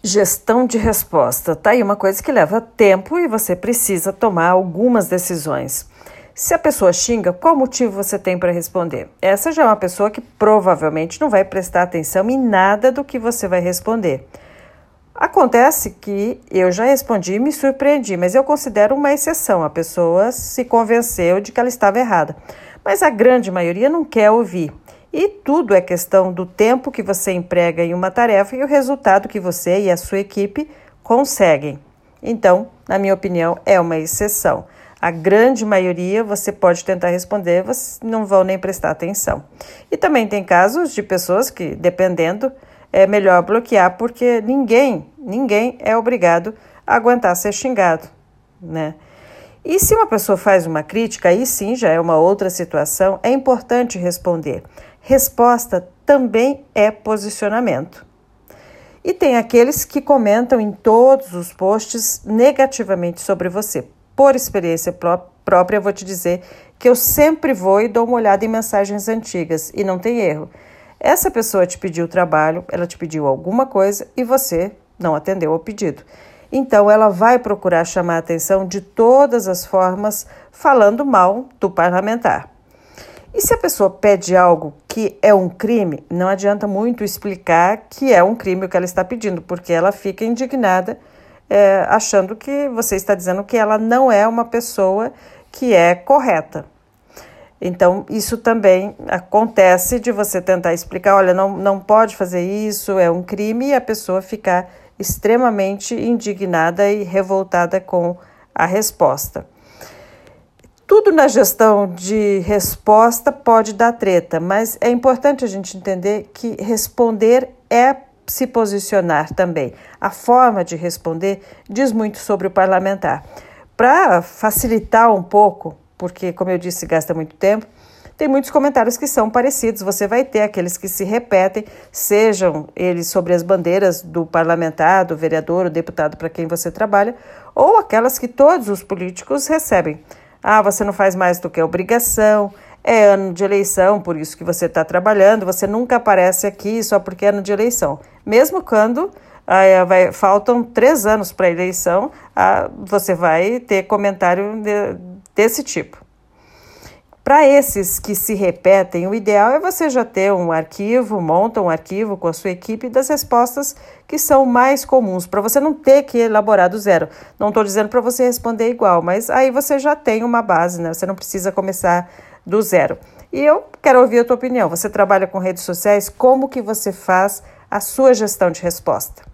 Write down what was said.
Gestão de resposta. Tá aí uma coisa que leva tempo e você precisa tomar algumas decisões. Se a pessoa xinga, qual motivo você tem para responder? Essa já é uma pessoa que provavelmente não vai prestar atenção em nada do que você vai responder. Acontece que eu já respondi e me surpreendi, mas eu considero uma exceção. A pessoa se convenceu de que ela estava errada. Mas a grande maioria não quer ouvir. E tudo é questão do tempo que você emprega em uma tarefa e o resultado que você e a sua equipe conseguem. Então, na minha opinião, é uma exceção. A grande maioria você pode tentar responder, vocês não vão nem prestar atenção. E também tem casos de pessoas que, dependendo, é melhor bloquear, porque ninguém, ninguém é obrigado a aguentar ser xingado, né? E se uma pessoa faz uma crítica, aí sim já é uma outra situação, é importante responder. Resposta também é posicionamento. E tem aqueles que comentam em todos os posts negativamente sobre você. Por experiência pró própria, vou te dizer que eu sempre vou e dou uma olhada em mensagens antigas e não tem erro. Essa pessoa te pediu trabalho, ela te pediu alguma coisa e você não atendeu ao pedido. Então, ela vai procurar chamar a atenção de todas as formas, falando mal do parlamentar. E se a pessoa pede algo que é um crime, não adianta muito explicar que é um crime o que ela está pedindo, porque ela fica indignada, é, achando que você está dizendo que ela não é uma pessoa que é correta. Então, isso também acontece de você tentar explicar: olha, não, não pode fazer isso, é um crime, e a pessoa ficar extremamente indignada e revoltada com a resposta. Tudo na gestão de resposta pode dar treta, mas é importante a gente entender que responder é se posicionar também. A forma de responder diz muito sobre o parlamentar. Para facilitar um pouco, porque, como eu disse, gasta muito tempo, tem muitos comentários que são parecidos. Você vai ter aqueles que se repetem, sejam eles sobre as bandeiras do parlamentar, do vereador, o deputado para quem você trabalha, ou aquelas que todos os políticos recebem. Ah, você não faz mais do que obrigação, é ano de eleição, por isso que você está trabalhando, você nunca aparece aqui só porque é ano de eleição. Mesmo quando ah, vai, faltam três anos para a eleição, ah, você vai ter comentário de, desse tipo. Para esses que se repetem, o ideal é você já ter um arquivo, monta um arquivo com a sua equipe das respostas que são mais comuns, para você não ter que elaborar do zero. Não estou dizendo para você responder igual, mas aí você já tem uma base, né? Você não precisa começar do zero. E eu quero ouvir a tua opinião. Você trabalha com redes sociais, como que você faz a sua gestão de resposta?